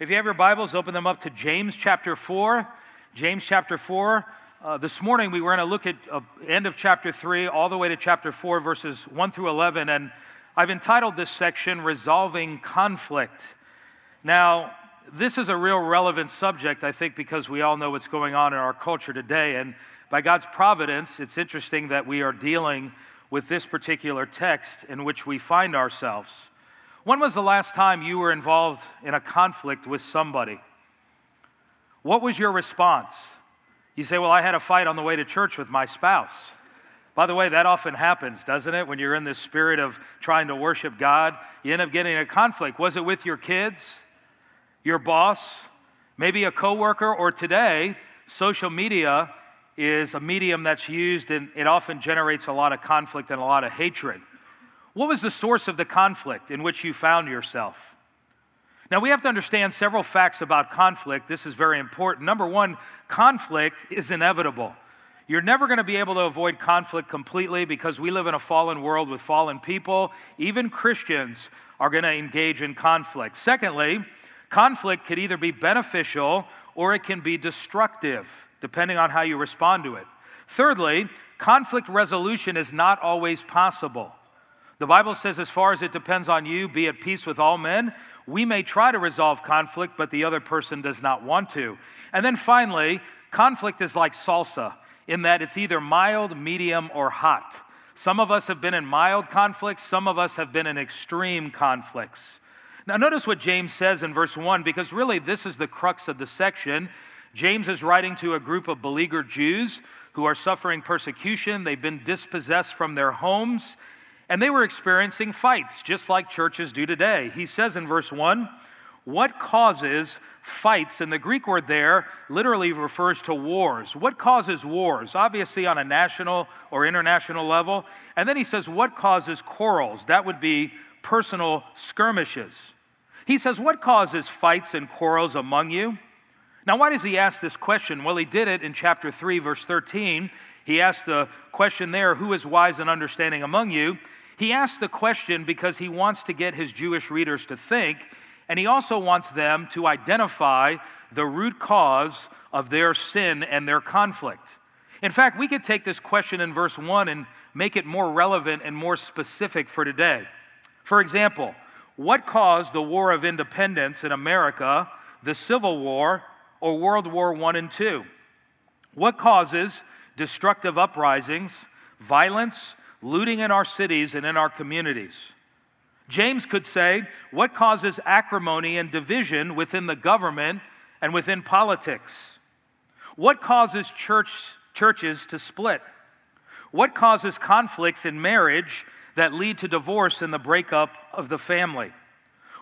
If you have your Bibles, open them up to James chapter 4. James chapter 4. Uh, this morning we were going to look at uh, end of chapter 3 all the way to chapter 4, verses 1 through 11. And I've entitled this section Resolving Conflict. Now, this is a real relevant subject, I think, because we all know what's going on in our culture today. And by God's providence, it's interesting that we are dealing with this particular text in which we find ourselves. When was the last time you were involved in a conflict with somebody? What was your response? You say, Well, I had a fight on the way to church with my spouse. By the way, that often happens, doesn't it? When you're in this spirit of trying to worship God, you end up getting a conflict. Was it with your kids, your boss, maybe a coworker, or today, social media is a medium that's used and it often generates a lot of conflict and a lot of hatred. What was the source of the conflict in which you found yourself? Now, we have to understand several facts about conflict. This is very important. Number one, conflict is inevitable. You're never going to be able to avoid conflict completely because we live in a fallen world with fallen people. Even Christians are going to engage in conflict. Secondly, conflict could either be beneficial or it can be destructive, depending on how you respond to it. Thirdly, conflict resolution is not always possible. The Bible says, as far as it depends on you, be at peace with all men. We may try to resolve conflict, but the other person does not want to. And then finally, conflict is like salsa in that it's either mild, medium, or hot. Some of us have been in mild conflicts, some of us have been in extreme conflicts. Now, notice what James says in verse 1, because really this is the crux of the section. James is writing to a group of beleaguered Jews who are suffering persecution. They've been dispossessed from their homes. And they were experiencing fights, just like churches do today. He says in verse 1 what causes fights? And the Greek word there literally refers to wars. What causes wars? Obviously, on a national or international level. And then he says, What causes quarrels? That would be personal skirmishes. He says, What causes fights and quarrels among you? Now, why does he ask this question? Well, he did it in chapter 3, verse 13. He asked the question there, Who is wise and understanding among you? He asked the question because he wants to get his Jewish readers to think, and he also wants them to identify the root cause of their sin and their conflict. In fact, we could take this question in verse 1 and make it more relevant and more specific for today. For example, what caused the War of Independence in America, the Civil War, or World War I and II? What causes destructive uprisings, violence, looting in our cities and in our communities. James could say, What causes acrimony and division within the government and within politics? What causes church, churches to split? What causes conflicts in marriage that lead to divorce and the breakup of the family?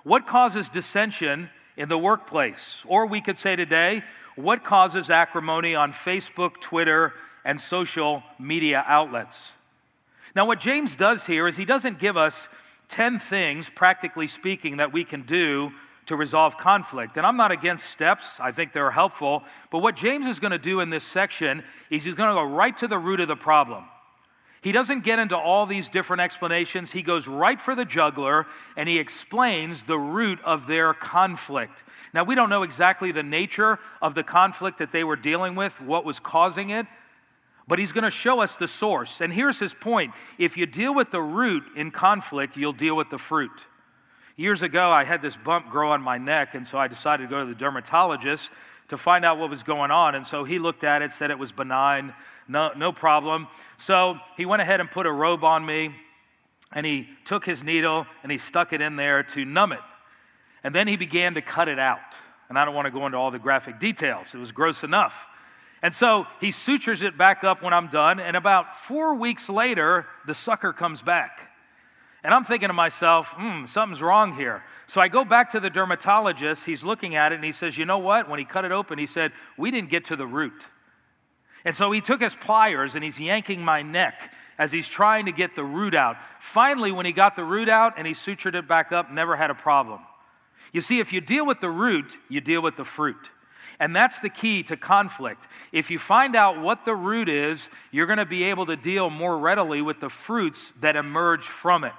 What causes dissension in the workplace? Or we could say today, what causes acrimony on Facebook, Twitter, and social media outlets. Now, what James does here is he doesn't give us 10 things, practically speaking, that we can do to resolve conflict. And I'm not against steps, I think they're helpful. But what James is going to do in this section is he's going to go right to the root of the problem. He doesn't get into all these different explanations. He goes right for the juggler and he explains the root of their conflict. Now, we don't know exactly the nature of the conflict that they were dealing with, what was causing it, but he's going to show us the source. And here's his point if you deal with the root in conflict, you'll deal with the fruit. Years ago, I had this bump grow on my neck, and so I decided to go to the dermatologist to find out what was going on. And so he looked at it, said it was benign, no, no problem. So he went ahead and put a robe on me, and he took his needle and he stuck it in there to numb it. And then he began to cut it out. And I don't want to go into all the graphic details, it was gross enough. And so he sutures it back up when I'm done, and about four weeks later, the sucker comes back. And I'm thinking to myself, hmm, something's wrong here. So I go back to the dermatologist. He's looking at it and he says, You know what? When he cut it open, he said, We didn't get to the root. And so he took his pliers and he's yanking my neck as he's trying to get the root out. Finally, when he got the root out and he sutured it back up, never had a problem. You see, if you deal with the root, you deal with the fruit. And that's the key to conflict. If you find out what the root is, you're going to be able to deal more readily with the fruits that emerge from it.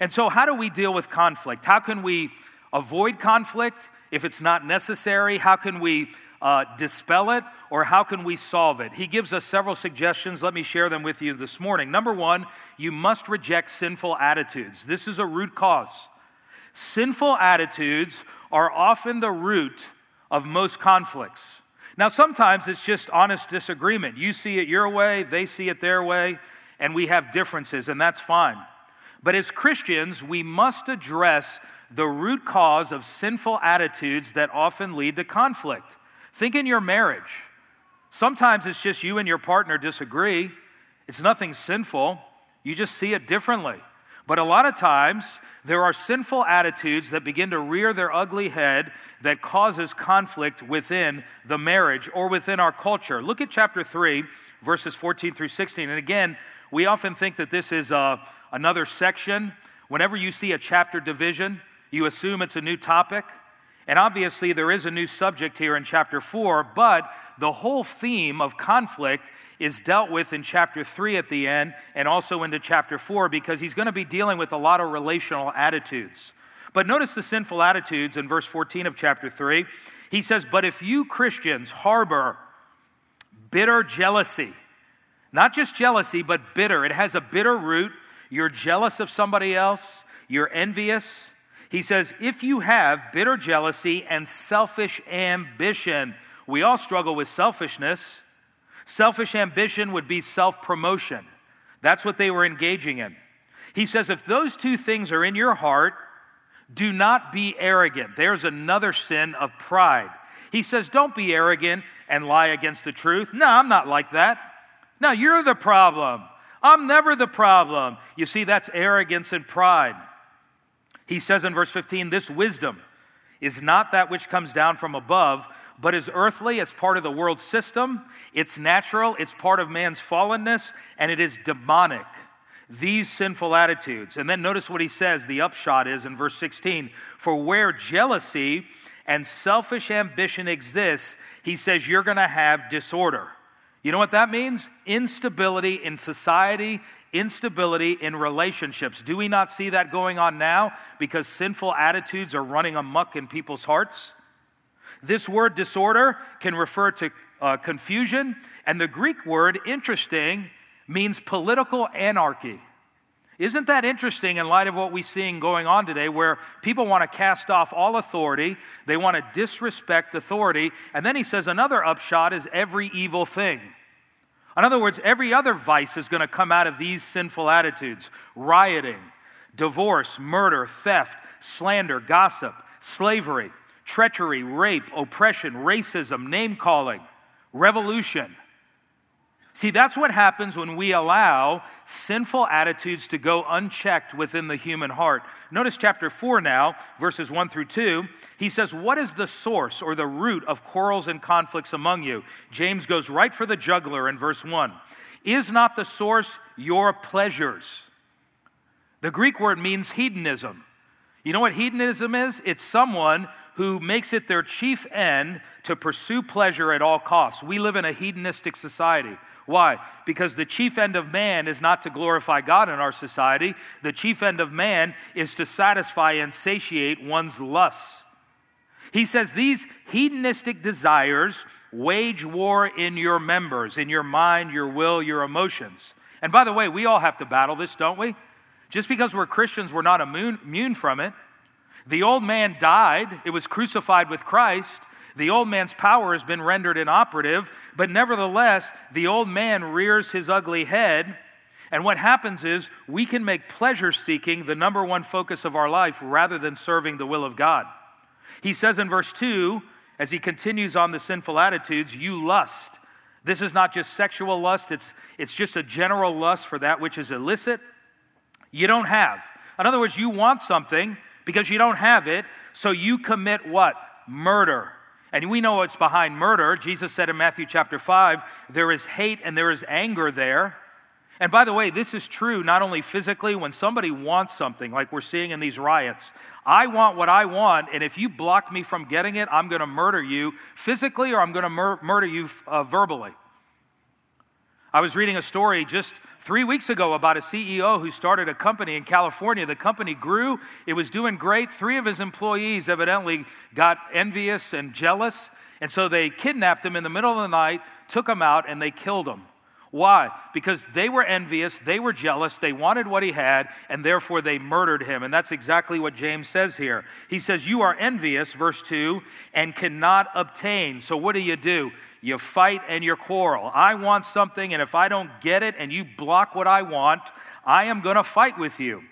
And so, how do we deal with conflict? How can we avoid conflict if it's not necessary? How can we uh, dispel it or how can we solve it? He gives us several suggestions. Let me share them with you this morning. Number one, you must reject sinful attitudes. This is a root cause. Sinful attitudes are often the root of most conflicts. Now, sometimes it's just honest disagreement. You see it your way, they see it their way, and we have differences, and that's fine. But as Christians, we must address the root cause of sinful attitudes that often lead to conflict. Think in your marriage. Sometimes it's just you and your partner disagree. It's nothing sinful. You just see it differently. But a lot of times, there are sinful attitudes that begin to rear their ugly head that causes conflict within the marriage or within our culture. Look at chapter 3, verses 14 through 16. And again, we often think that this is uh, another section. Whenever you see a chapter division, you assume it's a new topic. And obviously, there is a new subject here in chapter 4, but the whole theme of conflict is dealt with in chapter 3 at the end and also into chapter 4 because he's going to be dealing with a lot of relational attitudes. But notice the sinful attitudes in verse 14 of chapter 3. He says, But if you Christians harbor bitter jealousy, not just jealousy, but bitter, it has a bitter root. You're jealous of somebody else, you're envious he says, if you have bitter jealousy and selfish ambition, we all struggle with selfishness. Selfish ambition would be self promotion. That's what they were engaging in. He says, if those two things are in your heart, do not be arrogant. There's another sin of pride. He says, don't be arrogant and lie against the truth. No, I'm not like that. No, you're the problem. I'm never the problem. You see, that's arrogance and pride. He says in verse 15, This wisdom is not that which comes down from above, but is earthly, it's part of the world system, it's natural, it's part of man's fallenness, and it is demonic. These sinful attitudes. And then notice what he says the upshot is in verse 16 For where jealousy and selfish ambition exists, he says you're going to have disorder. You know what that means? Instability in society, instability in relationships. Do we not see that going on now because sinful attitudes are running amuck in people's hearts? This word disorder can refer to uh, confusion, and the Greek word, interesting, means political anarchy. Isn't that interesting in light of what we're seeing going on today, where people want to cast off all authority, they want to disrespect authority, and then he says another upshot is every evil thing. In other words, every other vice is going to come out of these sinful attitudes rioting, divorce, murder, theft, slander, gossip, slavery, treachery, rape, oppression, racism, name calling, revolution. See, that's what happens when we allow sinful attitudes to go unchecked within the human heart. Notice chapter 4 now, verses 1 through 2. He says, What is the source or the root of quarrels and conflicts among you? James goes right for the juggler in verse 1. Is not the source your pleasures? The Greek word means hedonism. You know what hedonism is? It's someone who makes it their chief end to pursue pleasure at all costs. We live in a hedonistic society. Why? Because the chief end of man is not to glorify God in our society. The chief end of man is to satisfy and satiate one's lusts. He says these hedonistic desires wage war in your members, in your mind, your will, your emotions. And by the way, we all have to battle this, don't we? Just because we're Christians, we're not immune, from it. The old man died, it was crucified with Christ. The old man's power has been rendered inoperative, but nevertheless, the old man rears his ugly head. And what happens is we can make pleasure seeking the number one focus of our life rather than serving the will of God. He says in verse 2, as he continues on the sinful attitudes, you lust. This is not just sexual lust, it's, it's just a general lust for that which is illicit. You don't have. In other words, you want something because you don't have it, so you commit what? Murder. And we know what's behind murder. Jesus said in Matthew chapter 5, there is hate and there is anger there. And by the way, this is true not only physically, when somebody wants something, like we're seeing in these riots. I want what I want, and if you block me from getting it, I'm going to murder you physically or I'm going to mur- murder you uh, verbally. I was reading a story just three weeks ago about a CEO who started a company in California. The company grew, it was doing great. Three of his employees evidently got envious and jealous, and so they kidnapped him in the middle of the night, took him out, and they killed him. Why? Because they were envious, they were jealous, they wanted what he had, and therefore they murdered him. And that's exactly what James says here. He says, You are envious, verse 2, and cannot obtain. So what do you do? You fight and you quarrel. I want something, and if I don't get it and you block what I want, I am going to fight with you.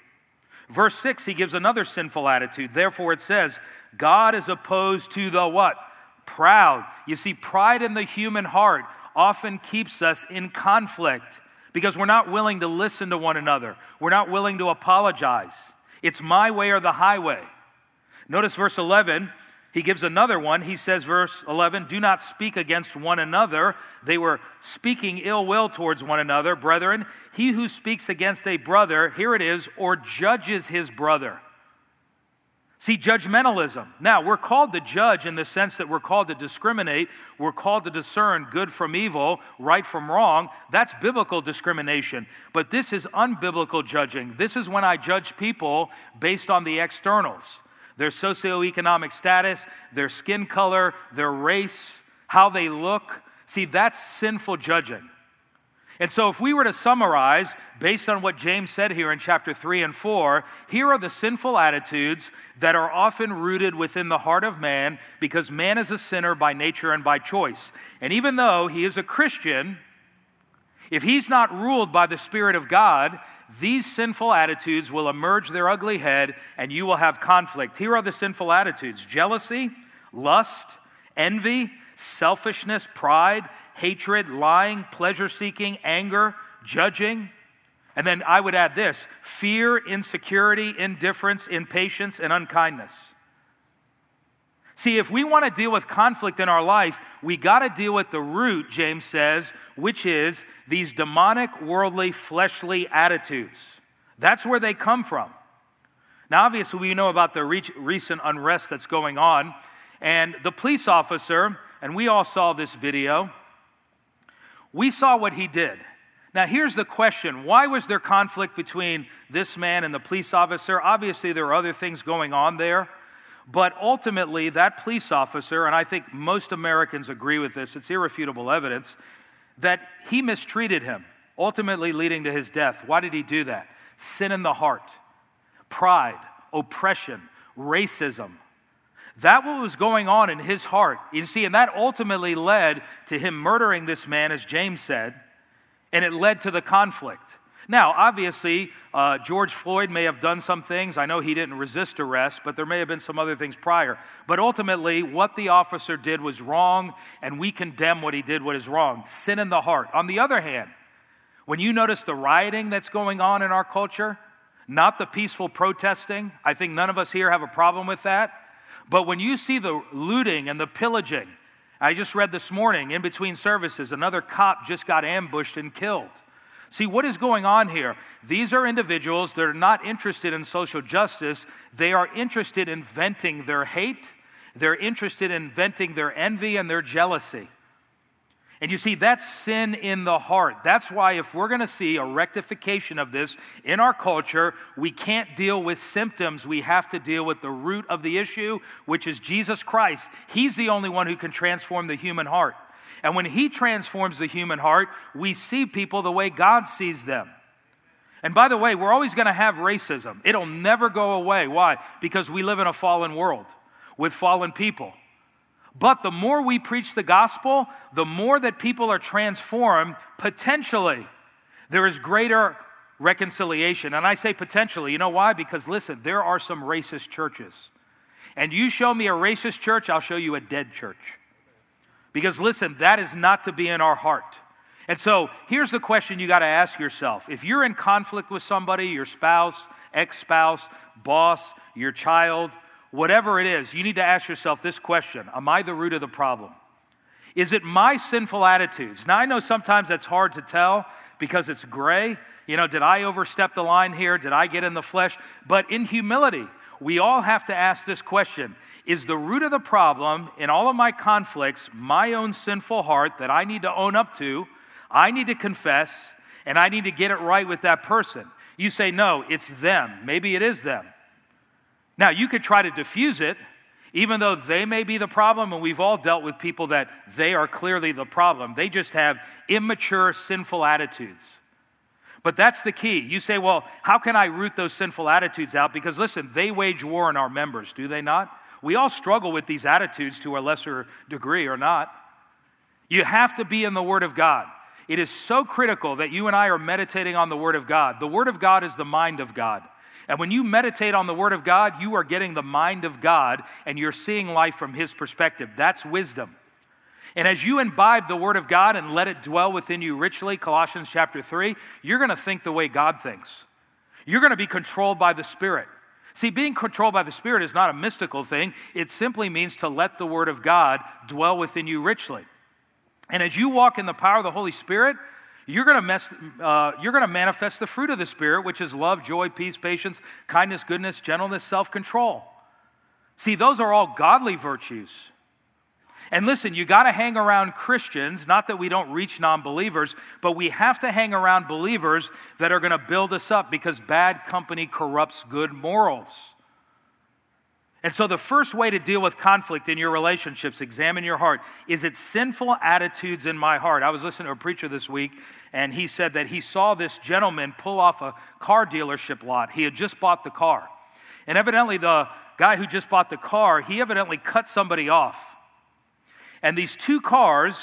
Verse 6, he gives another sinful attitude. Therefore, it says, God is opposed to the what? Proud. You see, pride in the human heart often keeps us in conflict because we're not willing to listen to one another. We're not willing to apologize. It's my way or the highway. Notice verse 11. He gives another one. He says, verse 11, do not speak against one another. They were speaking ill will towards one another. Brethren, he who speaks against a brother, here it is, or judges his brother See, judgmentalism. Now, we're called to judge in the sense that we're called to discriminate. We're called to discern good from evil, right from wrong. That's biblical discrimination. But this is unbiblical judging. This is when I judge people based on the externals their socioeconomic status, their skin color, their race, how they look. See, that's sinful judging. And so, if we were to summarize, based on what James said here in chapter 3 and 4, here are the sinful attitudes that are often rooted within the heart of man because man is a sinner by nature and by choice. And even though he is a Christian, if he's not ruled by the Spirit of God, these sinful attitudes will emerge their ugly head and you will have conflict. Here are the sinful attitudes jealousy, lust, envy, selfishness, pride, hatred, lying, pleasure seeking, anger, judging. And then I would add this fear, insecurity, indifference, impatience, and unkindness. See, if we want to deal with conflict in our life, we got to deal with the root, James says, which is these demonic, worldly, fleshly attitudes. That's where they come from. Now, obviously, we know about the re- recent unrest that's going on, and the police officer and we all saw this video. We saw what he did. Now, here's the question why was there conflict between this man and the police officer? Obviously, there are other things going on there. But ultimately, that police officer, and I think most Americans agree with this, it's irrefutable evidence, that he mistreated him, ultimately leading to his death. Why did he do that? Sin in the heart, pride, oppression, racism, that what was going on in his heart. You see, and that ultimately led to him murdering this man, as James said, and it led to the conflict. Now, obviously, uh, George Floyd may have done some things. I know he didn't resist arrest, but there may have been some other things prior. But ultimately, what the officer did was wrong, and we condemn what he did, what is wrong. Sin in the heart. On the other hand, when you notice the rioting that's going on in our culture, not the peaceful protesting, I think none of us here have a problem with that. But when you see the looting and the pillaging, I just read this morning in between services, another cop just got ambushed and killed. See, what is going on here? These are individuals that are not interested in social justice. They are interested in venting their hate, they're interested in venting their envy and their jealousy. And you see, that's sin in the heart. That's why, if we're going to see a rectification of this in our culture, we can't deal with symptoms. We have to deal with the root of the issue, which is Jesus Christ. He's the only one who can transform the human heart. And when He transforms the human heart, we see people the way God sees them. And by the way, we're always going to have racism, it'll never go away. Why? Because we live in a fallen world with fallen people. But the more we preach the gospel, the more that people are transformed, potentially, there is greater reconciliation. And I say potentially, you know why? Because listen, there are some racist churches. And you show me a racist church, I'll show you a dead church. Because listen, that is not to be in our heart. And so here's the question you got to ask yourself. If you're in conflict with somebody, your spouse, ex spouse, boss, your child, whatever it is, you need to ask yourself this question Am I the root of the problem? Is it my sinful attitudes? Now, I know sometimes that's hard to tell because it's gray. You know, did I overstep the line here? Did I get in the flesh? But in humility, we all have to ask this question Is the root of the problem in all of my conflicts my own sinful heart that I need to own up to? I need to confess and I need to get it right with that person. You say, no, it's them. Maybe it is them. Now, you could try to diffuse it, even though they may be the problem, and we've all dealt with people that they are clearly the problem. They just have immature, sinful attitudes. But that's the key. You say, well, how can I root those sinful attitudes out? Because listen, they wage war on our members, do they not? We all struggle with these attitudes to a lesser degree or not. You have to be in the Word of God. It is so critical that you and I are meditating on the Word of God. The Word of God is the mind of God. And when you meditate on the Word of God, you are getting the mind of God and you're seeing life from His perspective. That's wisdom. And as you imbibe the Word of God and let it dwell within you richly, Colossians chapter 3, you're going to think the way God thinks. You're going to be controlled by the Spirit. See, being controlled by the Spirit is not a mystical thing, it simply means to let the Word of God dwell within you richly. And as you walk in the power of the Holy Spirit, you're going, to mess, uh, you're going to manifest the fruit of the Spirit, which is love, joy, peace, patience, kindness, goodness, gentleness, self control. See, those are all godly virtues. And listen, you got to hang around Christians, not that we don't reach non believers, but we have to hang around believers that are going to build us up because bad company corrupts good morals. And so, the first way to deal with conflict in your relationships, examine your heart. Is it sinful attitudes in my heart? I was listening to a preacher this week, and he said that he saw this gentleman pull off a car dealership lot. He had just bought the car. And evidently, the guy who just bought the car, he evidently cut somebody off. And these two cars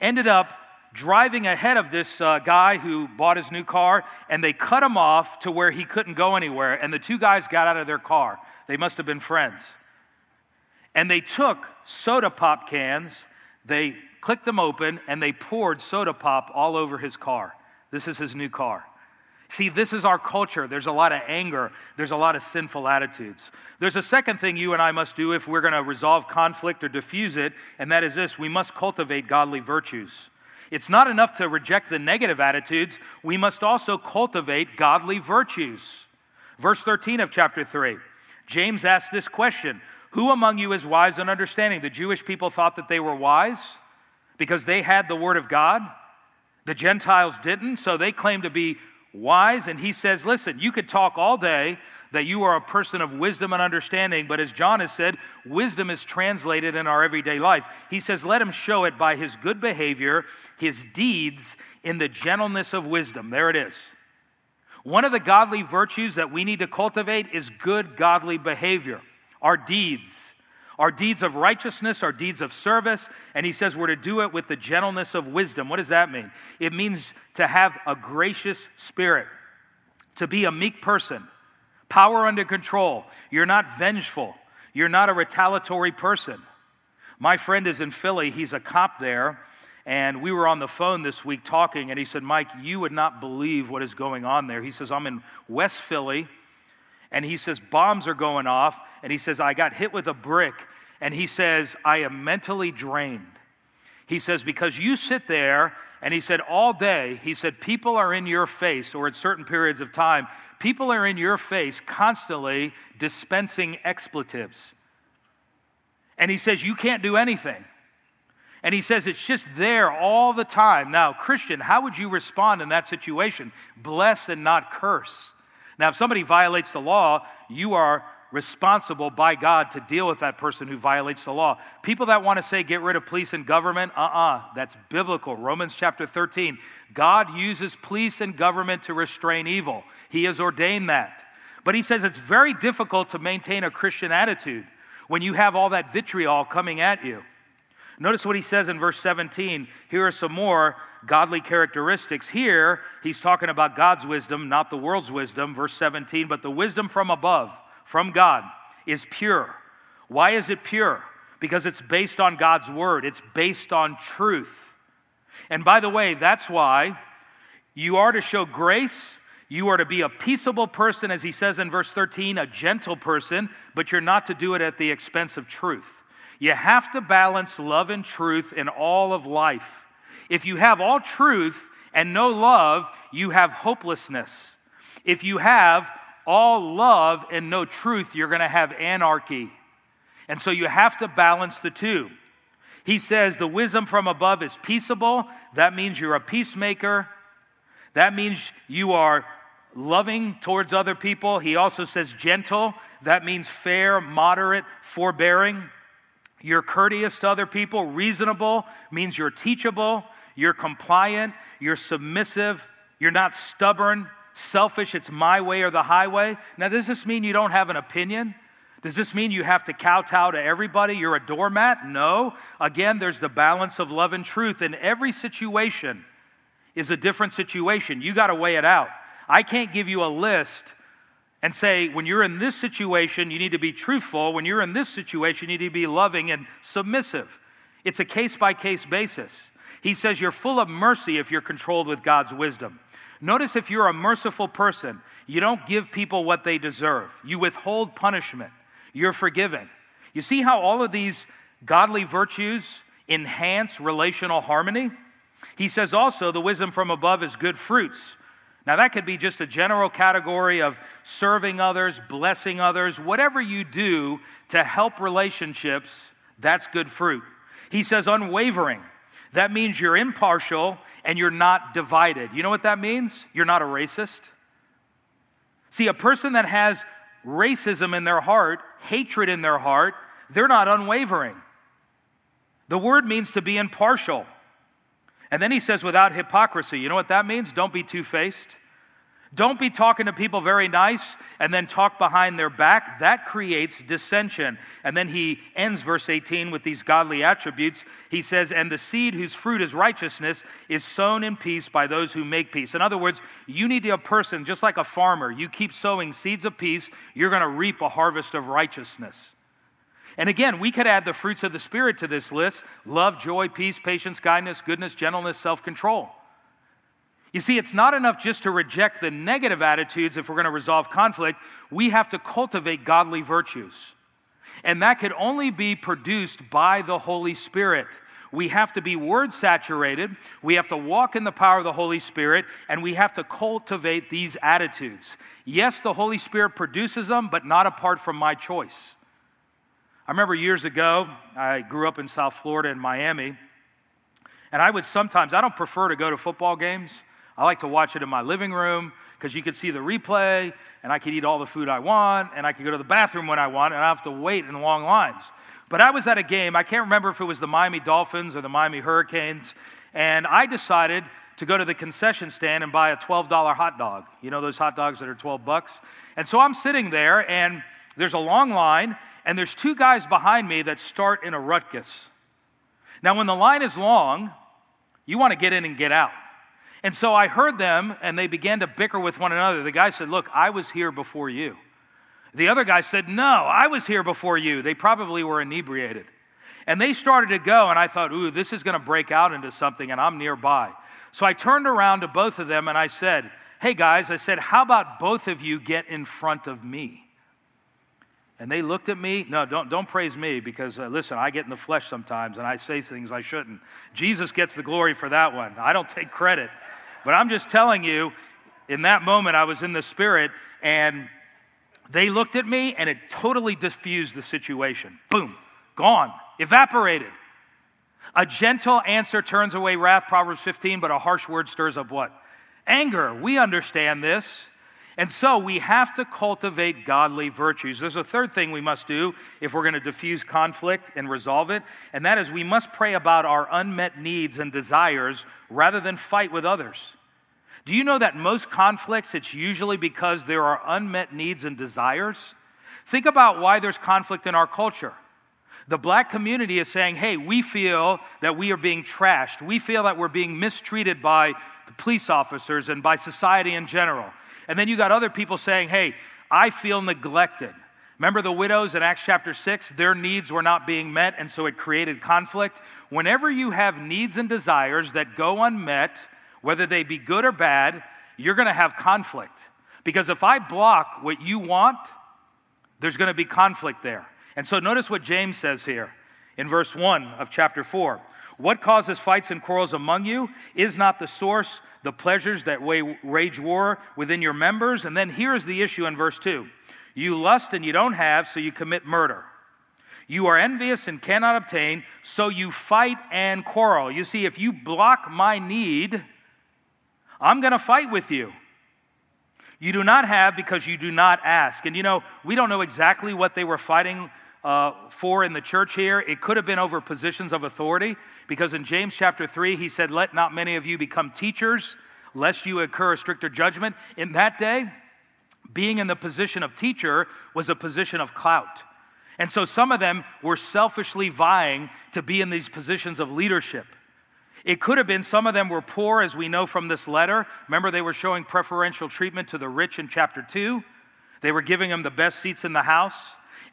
ended up driving ahead of this uh, guy who bought his new car, and they cut him off to where he couldn't go anywhere. And the two guys got out of their car. They must have been friends. And they took soda pop cans, they clicked them open, and they poured soda pop all over his car. This is his new car. See, this is our culture. There's a lot of anger. There's a lot of sinful attitudes. There's a second thing you and I must do if we're going to resolve conflict or diffuse it, and that is this we must cultivate godly virtues. It's not enough to reject the negative attitudes, we must also cultivate godly virtues. Verse 13 of chapter 3, James asks this question Who among you is wise and understanding? The Jewish people thought that they were wise because they had the word of God. The Gentiles didn't, so they claimed to be wise. And he says, Listen, you could talk all day that you are a person of wisdom and understanding, but as John has said, wisdom is translated in our everyday life. He says, Let him show it by his good behavior, his deeds in the gentleness of wisdom. There it is. One of the godly virtues that we need to cultivate is good godly behavior, our deeds. Our deeds of righteousness, our deeds of service, and he says we're to do it with the gentleness of wisdom. What does that mean? It means to have a gracious spirit, to be a meek person, power under control. You're not vengeful, you're not a retaliatory person. My friend is in Philly, he's a cop there, and we were on the phone this week talking, and he said, Mike, you would not believe what is going on there. He says, I'm in West Philly and he says, Bombs are going off. And he says, I got hit with a brick. And he says, I am mentally drained. He says, Because you sit there, and he said, all day, he said, people are in your face, or at certain periods of time, people are in your face constantly dispensing expletives. And he says, You can't do anything. And he says it's just there all the time. Now, Christian, how would you respond in that situation? Bless and not curse. Now, if somebody violates the law, you are responsible by God to deal with that person who violates the law. People that want to say get rid of police and government, uh uh-uh, uh, that's biblical. Romans chapter 13. God uses police and government to restrain evil, He has ordained that. But He says it's very difficult to maintain a Christian attitude when you have all that vitriol coming at you. Notice what he says in verse 17. Here are some more godly characteristics. Here, he's talking about God's wisdom, not the world's wisdom. Verse 17, but the wisdom from above, from God, is pure. Why is it pure? Because it's based on God's word, it's based on truth. And by the way, that's why you are to show grace. You are to be a peaceable person, as he says in verse 13, a gentle person, but you're not to do it at the expense of truth. You have to balance love and truth in all of life. If you have all truth and no love, you have hopelessness. If you have all love and no truth, you're going to have anarchy. And so you have to balance the two. He says the wisdom from above is peaceable. That means you're a peacemaker. That means you are loving towards other people. He also says gentle. That means fair, moderate, forbearing. You're courteous to other people. Reasonable means you're teachable. You're compliant. You're submissive. You're not stubborn, selfish. It's my way or the highway. Now, does this mean you don't have an opinion? Does this mean you have to kowtow to everybody? You're a doormat? No. Again, there's the balance of love and truth. In every situation is a different situation. You got to weigh it out. I can't give you a list and say, when you're in this situation, you need to be truthful. When you're in this situation, you need to be loving and submissive. It's a case by case basis. He says you're full of mercy if you're controlled with God's wisdom. Notice if you're a merciful person, you don't give people what they deserve, you withhold punishment you're forgiven. You see how all of these godly virtues enhance relational harmony? He says also the wisdom from above is good fruits. Now, that could be just a general category of serving others, blessing others, whatever you do to help relationships, that's good fruit. He says unwavering. That means you're impartial and you're not divided. You know what that means? You're not a racist. See, a person that has racism in their heart, hatred in their heart, they're not unwavering. The word means to be impartial. And then he says, without hypocrisy. You know what that means? Don't be two faced. Don't be talking to people very nice and then talk behind their back. That creates dissension. And then he ends verse 18 with these godly attributes. He says, And the seed whose fruit is righteousness is sown in peace by those who make peace. In other words, you need to be a person, just like a farmer, you keep sowing seeds of peace, you're going to reap a harvest of righteousness. And again, we could add the fruits of the Spirit to this list love, joy, peace, patience, kindness, goodness, gentleness, self control. You see, it's not enough just to reject the negative attitudes if we're going to resolve conflict. We have to cultivate godly virtues. And that could only be produced by the Holy Spirit. We have to be word saturated. We have to walk in the power of the Holy Spirit, and we have to cultivate these attitudes. Yes, the Holy Spirit produces them, but not apart from my choice. I remember years ago, I grew up in South Florida in Miami, and I would sometimes, I don't prefer to go to football games. I like to watch it in my living room because you could see the replay and I could eat all the food I want and I could go to the bathroom when I want and I have to wait in long lines. But I was at a game, I can't remember if it was the Miami Dolphins or the Miami Hurricanes, and I decided to go to the concession stand and buy a $12 hot dog. You know those hot dogs that are 12 bucks? And so I'm sitting there and there's a long line and there's two guys behind me that start in a ruckus. Now when the line is long, you want to get in and get out. And so I heard them, and they began to bicker with one another. The guy said, Look, I was here before you. The other guy said, No, I was here before you. They probably were inebriated. And they started to go, and I thought, Ooh, this is going to break out into something, and I'm nearby. So I turned around to both of them and I said, Hey guys, I said, How about both of you get in front of me? And they looked at me. No, don't, don't praise me because, uh, listen, I get in the flesh sometimes and I say things I shouldn't. Jesus gets the glory for that one. I don't take credit. But I'm just telling you, in that moment, I was in the spirit and they looked at me and it totally diffused the situation. Boom, gone, evaporated. A gentle answer turns away wrath, Proverbs 15, but a harsh word stirs up what? Anger. We understand this. And so we have to cultivate godly virtues. There's a third thing we must do if we're going to diffuse conflict and resolve it, and that is we must pray about our unmet needs and desires rather than fight with others. Do you know that most conflicts, it's usually because there are unmet needs and desires? Think about why there's conflict in our culture. The black community is saying, hey, we feel that we are being trashed. We feel that we're being mistreated by police officers and by society in general. And then you got other people saying, hey, I feel neglected. Remember the widows in Acts chapter 6? Their needs were not being met, and so it created conflict. Whenever you have needs and desires that go unmet, whether they be good or bad, you're going to have conflict. Because if I block what you want, there's going to be conflict there. And so notice what James says here in verse 1 of chapter 4. What causes fights and quarrels among you? Is not the source the pleasures that wage war within your members? And then here's the issue in verse 2 You lust and you don't have, so you commit murder. You are envious and cannot obtain, so you fight and quarrel. You see, if you block my need, I'm going to fight with you. You do not have because you do not ask. And you know, we don't know exactly what they were fighting uh, for in the church here. It could have been over positions of authority, because in James chapter 3, he said, Let not many of you become teachers, lest you incur a stricter judgment. In that day, being in the position of teacher was a position of clout. And so some of them were selfishly vying to be in these positions of leadership. It could have been some of them were poor, as we know from this letter. Remember, they were showing preferential treatment to the rich in chapter 2. They were giving them the best seats in the house.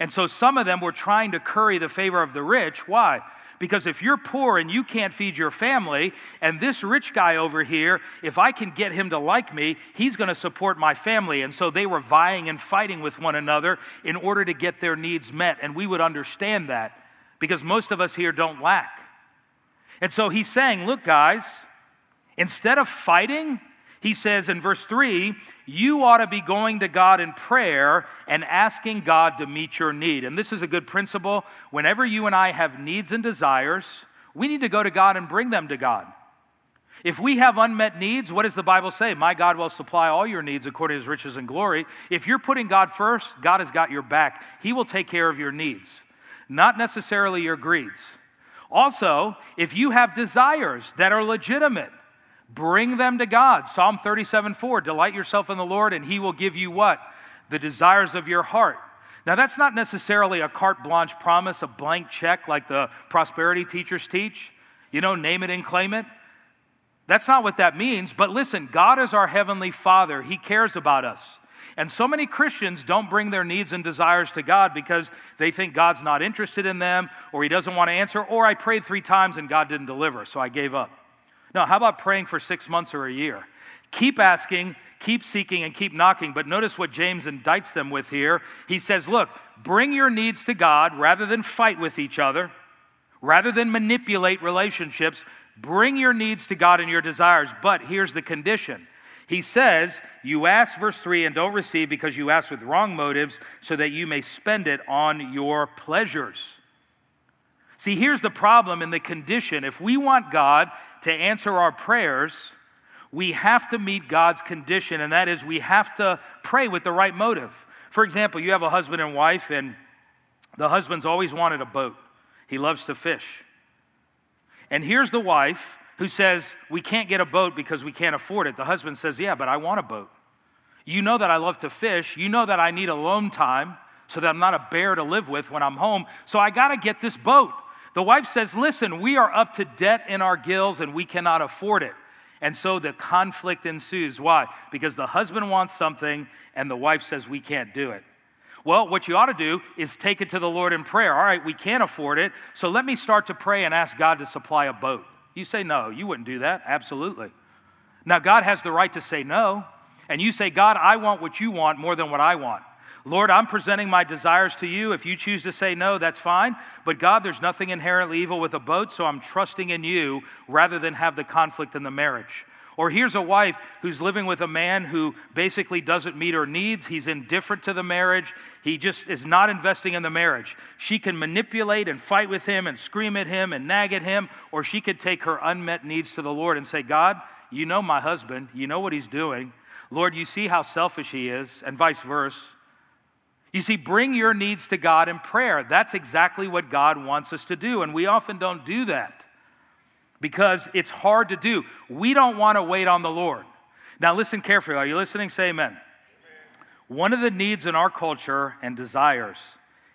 And so some of them were trying to curry the favor of the rich. Why? Because if you're poor and you can't feed your family, and this rich guy over here, if I can get him to like me, he's going to support my family. And so they were vying and fighting with one another in order to get their needs met. And we would understand that because most of us here don't lack. And so he's saying, look, guys, instead of fighting, he says in verse 3, you ought to be going to God in prayer and asking God to meet your need. And this is a good principle. Whenever you and I have needs and desires, we need to go to God and bring them to God. If we have unmet needs, what does the Bible say? My God will supply all your needs according to his riches and glory. If you're putting God first, God has got your back. He will take care of your needs, not necessarily your greeds. Also, if you have desires that are legitimate, bring them to God. Psalm 37 4, delight yourself in the Lord, and he will give you what? The desires of your heart. Now, that's not necessarily a carte blanche promise, a blank check like the prosperity teachers teach. You know, name it and claim it. That's not what that means. But listen, God is our heavenly Father, He cares about us. And so many Christians don't bring their needs and desires to God because they think God's not interested in them or He doesn't want to answer, or I prayed three times and God didn't deliver, so I gave up. No, how about praying for six months or a year? Keep asking, keep seeking, and keep knocking. But notice what James indicts them with here. He says, Look, bring your needs to God rather than fight with each other, rather than manipulate relationships. Bring your needs to God and your desires. But here's the condition he says, You ask, verse 3, and don't receive because you ask with wrong motives, so that you may spend it on your pleasures. See, here's the problem in the condition. If we want God to answer our prayers, we have to meet God's condition, and that is we have to pray with the right motive. For example, you have a husband and wife, and the husband's always wanted a boat. He loves to fish. And here's the wife who says, We can't get a boat because we can't afford it. The husband says, Yeah, but I want a boat. You know that I love to fish. You know that I need alone time so that I'm not a bear to live with when I'm home. So I got to get this boat. The wife says, Listen, we are up to debt in our gills and we cannot afford it. And so the conflict ensues. Why? Because the husband wants something and the wife says, We can't do it. Well, what you ought to do is take it to the Lord in prayer. All right, we can't afford it, so let me start to pray and ask God to supply a boat. You say no, you wouldn't do that. Absolutely. Now, God has the right to say no. And you say, God, I want what you want more than what I want. Lord, I'm presenting my desires to you. If you choose to say no, that's fine. But God, there's nothing inherently evil with a boat, so I'm trusting in you rather than have the conflict in the marriage. Or here's a wife who's living with a man who basically doesn't meet her needs. He's indifferent to the marriage. He just is not investing in the marriage. She can manipulate and fight with him and scream at him and nag at him, or she could take her unmet needs to the Lord and say, God, you know my husband. You know what he's doing. Lord, you see how selfish he is, and vice versa. You see, bring your needs to God in prayer. That's exactly what God wants us to do, and we often don't do that because it's hard to do. We don't want to wait on the Lord. Now, listen carefully. Are you listening? Say amen. One of the needs in our culture and desires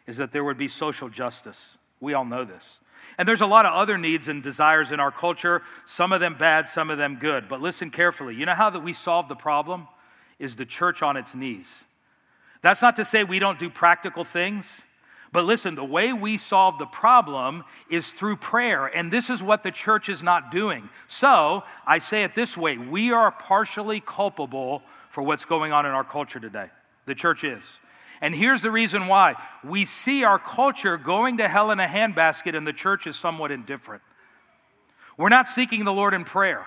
is that there would be social justice. We all know this. And there's a lot of other needs and desires in our culture, some of them bad, some of them good. But listen carefully. You know how that we solve the problem? Is the church on its knees. That's not to say we don't do practical things. But listen, the way we solve the problem is through prayer, and this is what the church is not doing. So I say it this way we are partially culpable for what's going on in our culture today. The church is. And here's the reason why we see our culture going to hell in a handbasket, and the church is somewhat indifferent. We're not seeking the Lord in prayer.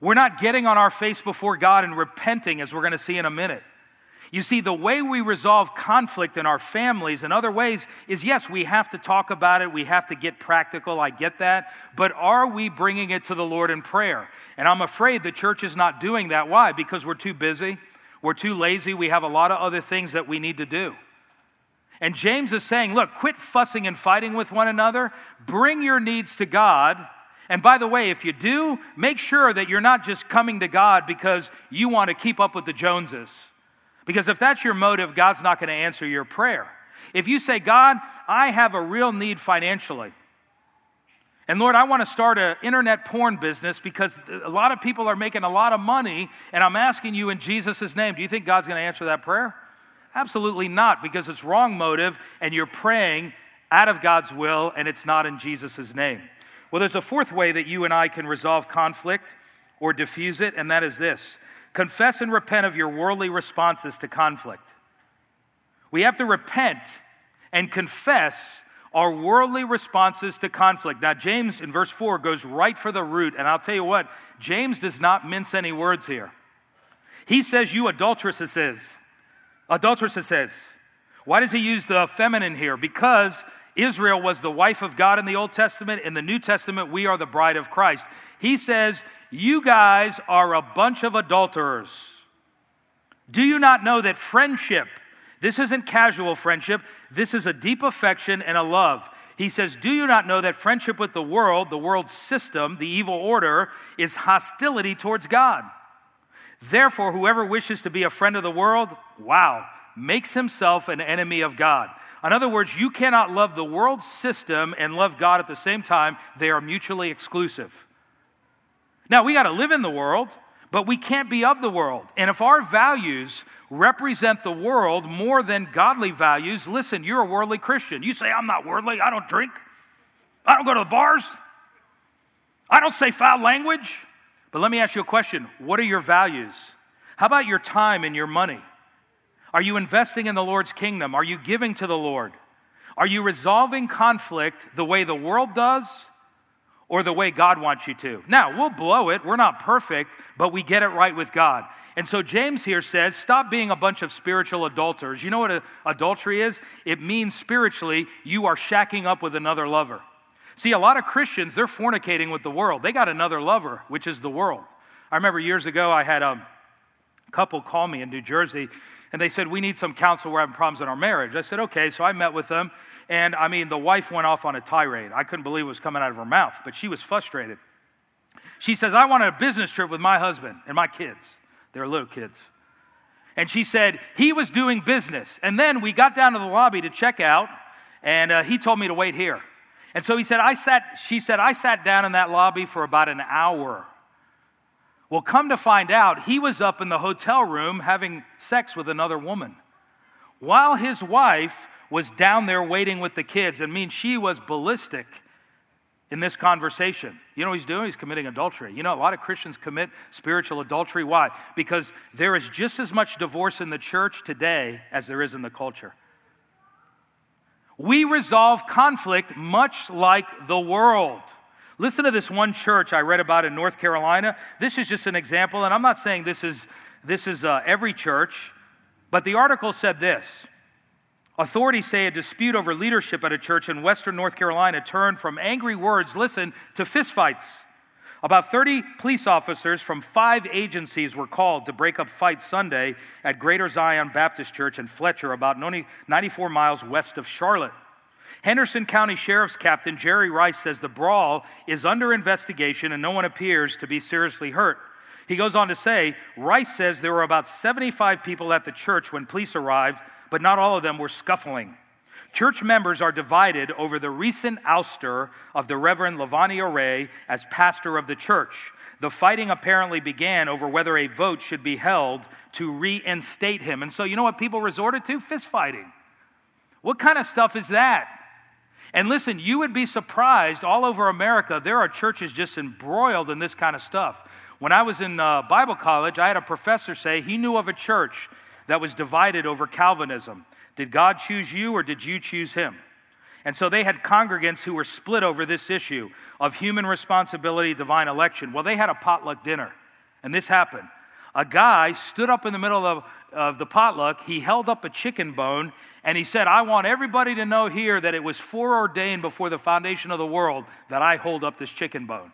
We're not getting on our face before God and repenting, as we're going to see in a minute. You see, the way we resolve conflict in our families and other ways is yes, we have to talk about it, we have to get practical, I get that, but are we bringing it to the Lord in prayer? And I'm afraid the church is not doing that. Why? Because we're too busy, we're too lazy, we have a lot of other things that we need to do. And James is saying, look, quit fussing and fighting with one another, bring your needs to God. And by the way, if you do, make sure that you're not just coming to God because you want to keep up with the Joneses. Because if that's your motive, God's not going to answer your prayer. If you say, God, I have a real need financially, and Lord, I want to start an internet porn business because a lot of people are making a lot of money, and I'm asking you in Jesus' name, do you think God's going to answer that prayer? Absolutely not, because it's wrong motive, and you're praying out of God's will, and it's not in Jesus' name. Well, there's a fourth way that you and I can resolve conflict or diffuse it, and that is this Confess and repent of your worldly responses to conflict. We have to repent and confess our worldly responses to conflict. Now, James in verse 4 goes right for the root, and I'll tell you what, James does not mince any words here. He says, You adulteresses. Adulteresses. Why does he use the feminine here? Because Israel was the wife of God in the Old Testament. In the New Testament, we are the bride of Christ. He says, You guys are a bunch of adulterers. Do you not know that friendship, this isn't casual friendship, this is a deep affection and a love. He says, Do you not know that friendship with the world, the world's system, the evil order, is hostility towards God? Therefore, whoever wishes to be a friend of the world, wow, makes himself an enemy of God. In other words, you cannot love the world system and love God at the same time. They are mutually exclusive. Now, we got to live in the world, but we can't be of the world. And if our values represent the world more than godly values, listen, you're a worldly Christian. You say, I'm not worldly, I don't drink, I don't go to the bars, I don't say foul language. But let me ask you a question what are your values? How about your time and your money? Are you investing in the Lord's kingdom? Are you giving to the Lord? Are you resolving conflict the way the world does or the way God wants you to? Now, we'll blow it. We're not perfect, but we get it right with God. And so James here says, stop being a bunch of spiritual adulterers. You know what a, adultery is? It means spiritually you are shacking up with another lover. See, a lot of Christians, they're fornicating with the world. They got another lover, which is the world. I remember years ago, I had a couple call me in New Jersey and they said, We need some counsel. We're having problems in our marriage. I said, Okay. So I met with them. And I mean, the wife went off on a tirade. I couldn't believe it was coming out of her mouth, but she was frustrated. She says, I wanted a business trip with my husband and my kids. They're little kids. And she said, He was doing business. And then we got down to the lobby to check out, and uh, he told me to wait here. And so he said, I sat, she said, I sat down in that lobby for about an hour well, come to find out, he was up in the hotel room having sex with another woman while his wife was down there waiting with the kids. and mean, she was ballistic in this conversation. You know what he's doing? He's committing adultery. You know, a lot of Christians commit spiritual adultery. Why? Because there is just as much divorce in the church today as there is in the culture. We resolve conflict much like the world. Listen to this one church I read about in North Carolina. This is just an example, and I'm not saying this is, this is uh, every church, but the article said this. Authorities say a dispute over leadership at a church in western North Carolina turned from angry words, listen, to fistfights. About 30 police officers from five agencies were called to break up fights Sunday at Greater Zion Baptist Church in Fletcher, about 94 miles west of Charlotte. Henderson County Sheriff's Captain Jerry Rice says the brawl is under investigation and no one appears to be seriously hurt. He goes on to say Rice says there were about 75 people at the church when police arrived, but not all of them were scuffling. Church members are divided over the recent ouster of the Reverend Lavani Ray as pastor of the church. The fighting apparently began over whether a vote should be held to reinstate him. And so, you know what people resorted to? Fist fighting. What kind of stuff is that? And listen, you would be surprised all over America, there are churches just embroiled in this kind of stuff. When I was in uh, Bible college, I had a professor say he knew of a church that was divided over Calvinism. Did God choose you or did you choose him? And so they had congregants who were split over this issue of human responsibility, divine election. Well, they had a potluck dinner, and this happened. A guy stood up in the middle of, of the potluck, he held up a chicken bone, and he said, I want everybody to know here that it was foreordained before the foundation of the world that I hold up this chicken bone.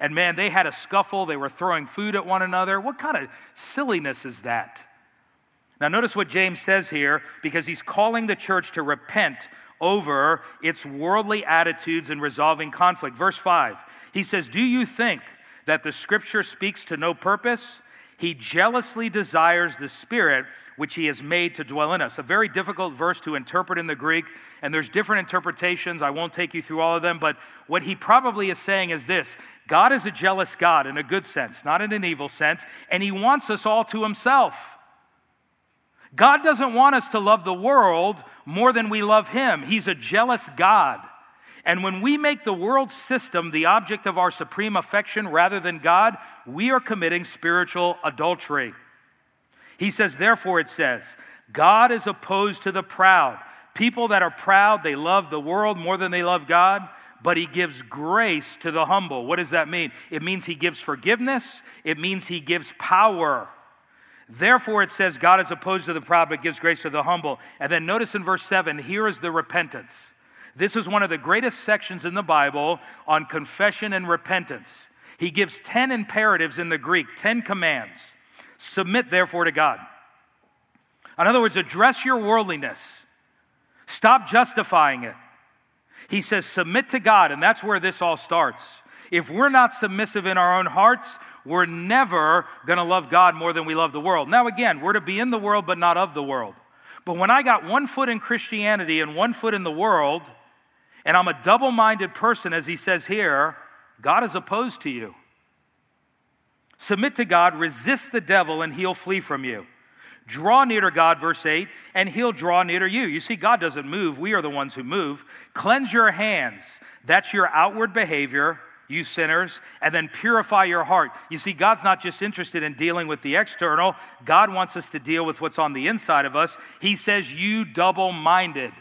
And man, they had a scuffle. They were throwing food at one another. What kind of silliness is that? Now, notice what James says here because he's calling the church to repent over its worldly attitudes in resolving conflict. Verse 5, he says, Do you think that the scripture speaks to no purpose? He jealously desires the Spirit which He has made to dwell in us. A very difficult verse to interpret in the Greek, and there's different interpretations. I won't take you through all of them, but what he probably is saying is this God is a jealous God in a good sense, not in an evil sense, and He wants us all to Himself. God doesn't want us to love the world more than we love Him. He's a jealous God. And when we make the world system the object of our supreme affection rather than God, we are committing spiritual adultery. He says, therefore, it says, God is opposed to the proud. People that are proud, they love the world more than they love God, but He gives grace to the humble. What does that mean? It means He gives forgiveness, it means He gives power. Therefore, it says, God is opposed to the proud, but gives grace to the humble. And then notice in verse 7 here is the repentance. This is one of the greatest sections in the Bible on confession and repentance. He gives 10 imperatives in the Greek, 10 commands. Submit, therefore, to God. In other words, address your worldliness. Stop justifying it. He says, submit to God, and that's where this all starts. If we're not submissive in our own hearts, we're never going to love God more than we love the world. Now, again, we're to be in the world, but not of the world. But when I got one foot in Christianity and one foot in the world, and I'm a double minded person, as he says here, God is opposed to you. Submit to God, resist the devil, and he'll flee from you. Draw near to God, verse 8, and he'll draw near to you. You see, God doesn't move, we are the ones who move. Cleanse your hands. That's your outward behavior, you sinners, and then purify your heart. You see, God's not just interested in dealing with the external, God wants us to deal with what's on the inside of us. He says, You double minded.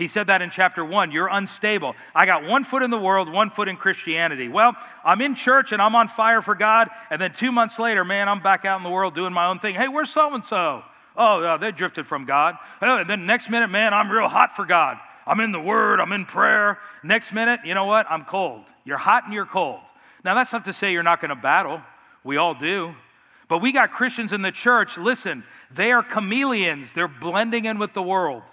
He said that in chapter one. You're unstable. I got one foot in the world, one foot in Christianity. Well, I'm in church and I'm on fire for God. And then two months later, man, I'm back out in the world doing my own thing. Hey, where's so and so? Oh, yeah, they drifted from God. Oh, and then next minute, man, I'm real hot for God. I'm in the Word, I'm in prayer. Next minute, you know what? I'm cold. You're hot and you're cold. Now, that's not to say you're not going to battle. We all do. But we got Christians in the church, listen, they are chameleons, they're blending in with the world.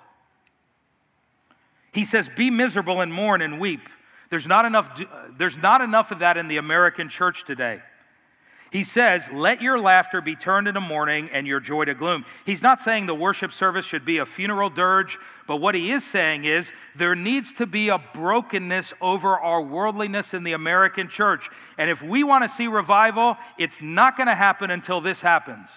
He says, Be miserable and mourn and weep. There's not enough, there's not enough of that in the American church today. He says, Let your laughter be turned into mourning and your joy to gloom. He's not saying the worship service should be a funeral dirge, but what he is saying is there needs to be a brokenness over our worldliness in the American church. And if we want to see revival, it's not going to happen until this happens.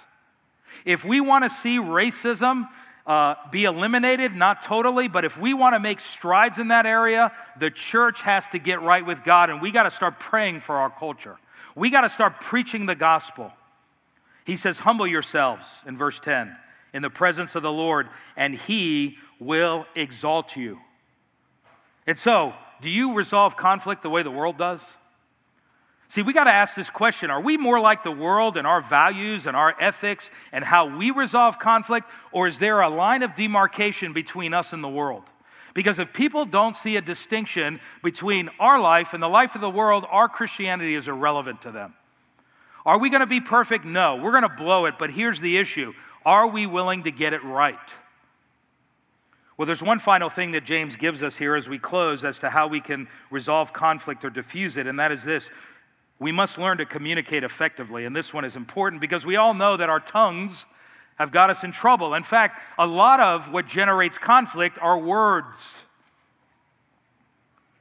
If we want to see racism, uh, be eliminated, not totally, but if we want to make strides in that area, the church has to get right with God, and we got to start praying for our culture. We got to start preaching the gospel. He says, Humble yourselves in verse 10 in the presence of the Lord, and he will exalt you. And so, do you resolve conflict the way the world does? See, we got to ask this question Are we more like the world in our values and our ethics and how we resolve conflict, or is there a line of demarcation between us and the world? Because if people don't see a distinction between our life and the life of the world, our Christianity is irrelevant to them. Are we going to be perfect? No. We're going to blow it, but here's the issue Are we willing to get it right? Well, there's one final thing that James gives us here as we close as to how we can resolve conflict or diffuse it, and that is this we must learn to communicate effectively. And this one is important because we all know that our tongues have got us in trouble. In fact, a lot of what generates conflict are words.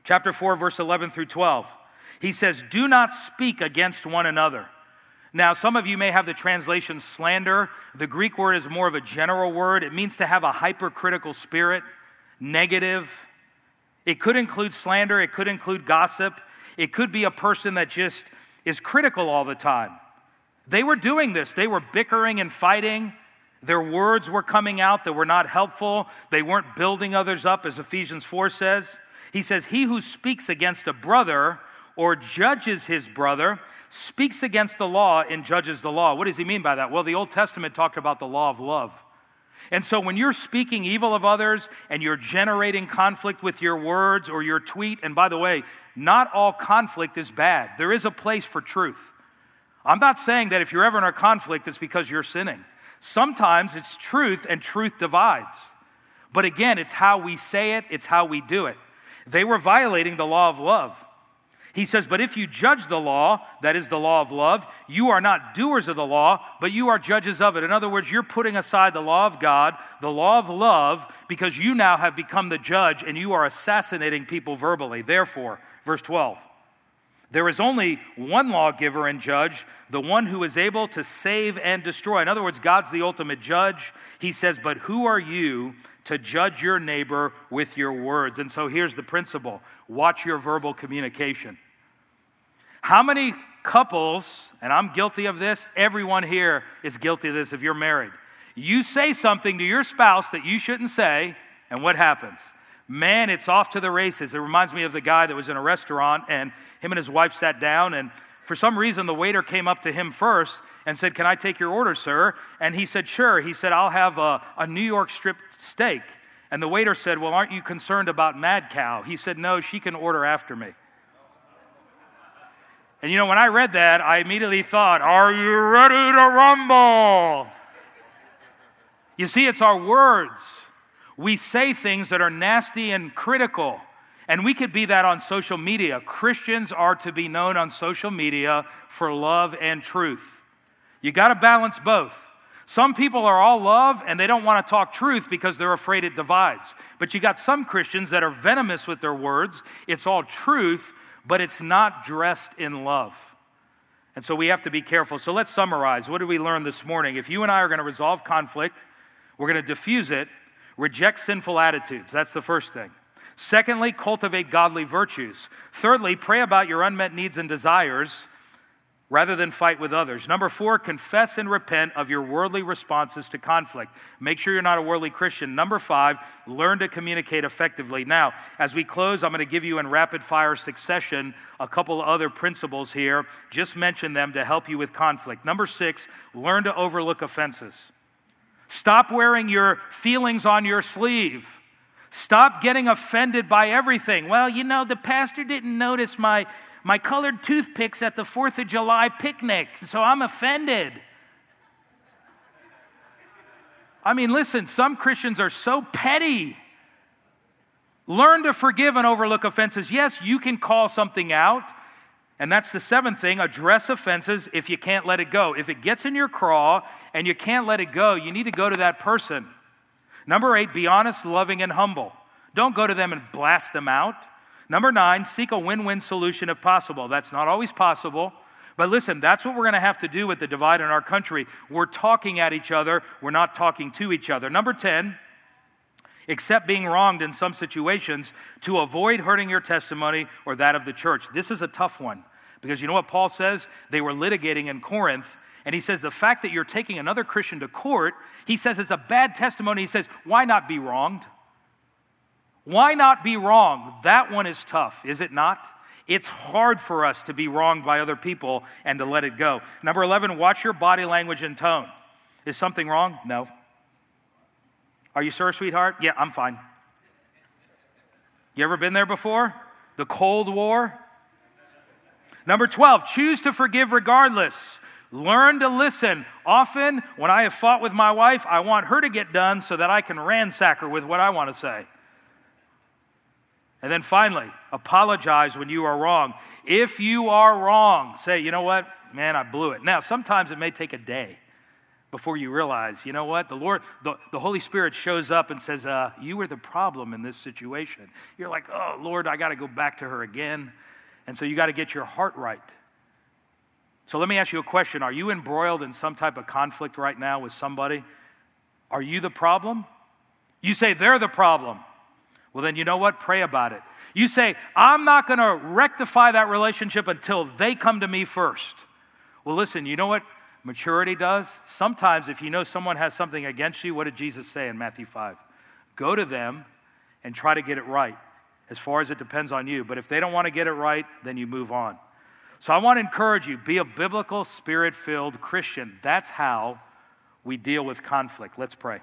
Chapter 4, verse 11 through 12. He says, Do not speak against one another. Now, some of you may have the translation slander. The Greek word is more of a general word. It means to have a hypercritical spirit, negative. It could include slander, it could include gossip, it could be a person that just is critical all the time. They were doing this, they were bickering and fighting. Their words were coming out that were not helpful. They weren't building others up, as Ephesians 4 says. He says, He who speaks against a brother or judges his brother speaks against the law and judges the law. What does he mean by that? Well, the Old Testament talked about the law of love. And so when you're speaking evil of others and you're generating conflict with your words or your tweet, and by the way, not all conflict is bad. There is a place for truth. I'm not saying that if you're ever in a conflict, it's because you're sinning. Sometimes it's truth and truth divides. But again, it's how we say it, it's how we do it. They were violating the law of love. He says, But if you judge the law, that is the law of love, you are not doers of the law, but you are judges of it. In other words, you're putting aside the law of God, the law of love, because you now have become the judge and you are assassinating people verbally. Therefore, verse 12. There is only one lawgiver and judge, the one who is able to save and destroy. In other words, God's the ultimate judge. He says, But who are you to judge your neighbor with your words? And so here's the principle watch your verbal communication. How many couples, and I'm guilty of this, everyone here is guilty of this if you're married. You say something to your spouse that you shouldn't say, and what happens? man, it's off to the races. It reminds me of the guy that was in a restaurant and him and his wife sat down and for some reason the waiter came up to him first and said, Can I take your order, sir? And he said, Sure. He said, I'll have a, a New York strip steak. And the waiter said, Well, aren't you concerned about Mad Cow? He said, No, she can order after me. And you know, when I read that, I immediately thought, Are you ready to rumble? You see, it's our words we say things that are nasty and critical. And we could be that on social media. Christians are to be known on social media for love and truth. You got to balance both. Some people are all love and they don't want to talk truth because they're afraid it divides. But you got some Christians that are venomous with their words. It's all truth, but it's not dressed in love. And so we have to be careful. So let's summarize. What did we learn this morning? If you and I are going to resolve conflict, we're going to diffuse it, Reject sinful attitudes. That's the first thing. Secondly, cultivate godly virtues. Thirdly, pray about your unmet needs and desires rather than fight with others. Number four, confess and repent of your worldly responses to conflict. Make sure you're not a worldly Christian. Number five, learn to communicate effectively. Now, as we close, I'm going to give you in rapid fire succession a couple of other principles here. Just mention them to help you with conflict. Number six, learn to overlook offenses. Stop wearing your feelings on your sleeve. Stop getting offended by everything. Well, you know, the pastor didn't notice my, my colored toothpicks at the 4th of July picnic, so I'm offended. I mean, listen, some Christians are so petty. Learn to forgive and overlook offenses. Yes, you can call something out. And that's the seventh thing address offenses if you can't let it go. If it gets in your craw and you can't let it go, you need to go to that person. Number eight, be honest, loving, and humble. Don't go to them and blast them out. Number nine, seek a win win solution if possible. That's not always possible. But listen, that's what we're going to have to do with the divide in our country. We're talking at each other, we're not talking to each other. Number 10, accept being wronged in some situations to avoid hurting your testimony or that of the church. This is a tough one. Because you know what Paul says? They were litigating in Corinth. And he says the fact that you're taking another Christian to court, he says it's a bad testimony. He says, why not be wronged? Why not be wronged? That one is tough, is it not? It's hard for us to be wronged by other people and to let it go. Number 11, watch your body language and tone. Is something wrong? No. Are you sure, sweetheart? Yeah, I'm fine. You ever been there before? The Cold War? Number 12, choose to forgive regardless. Learn to listen. Often, when I have fought with my wife, I want her to get done so that I can ransack her with what I want to say. And then finally, apologize when you are wrong. If you are wrong, say, you know what? Man, I blew it. Now, sometimes it may take a day before you realize, you know what? The Lord, the, the Holy Spirit shows up and says, uh, You were the problem in this situation. You're like, Oh, Lord, I got to go back to her again. And so you got to get your heart right. So let me ask you a question Are you embroiled in some type of conflict right now with somebody? Are you the problem? You say they're the problem. Well, then you know what? Pray about it. You say, I'm not going to rectify that relationship until they come to me first. Well, listen, you know what maturity does? Sometimes, if you know someone has something against you, what did Jesus say in Matthew 5? Go to them and try to get it right. as far as it depends on you. But if they don't want to get it right, then you move on. So I want to encourage you be a biblical, spirit filled Christian. That's how we deal with conflict. Let's pray.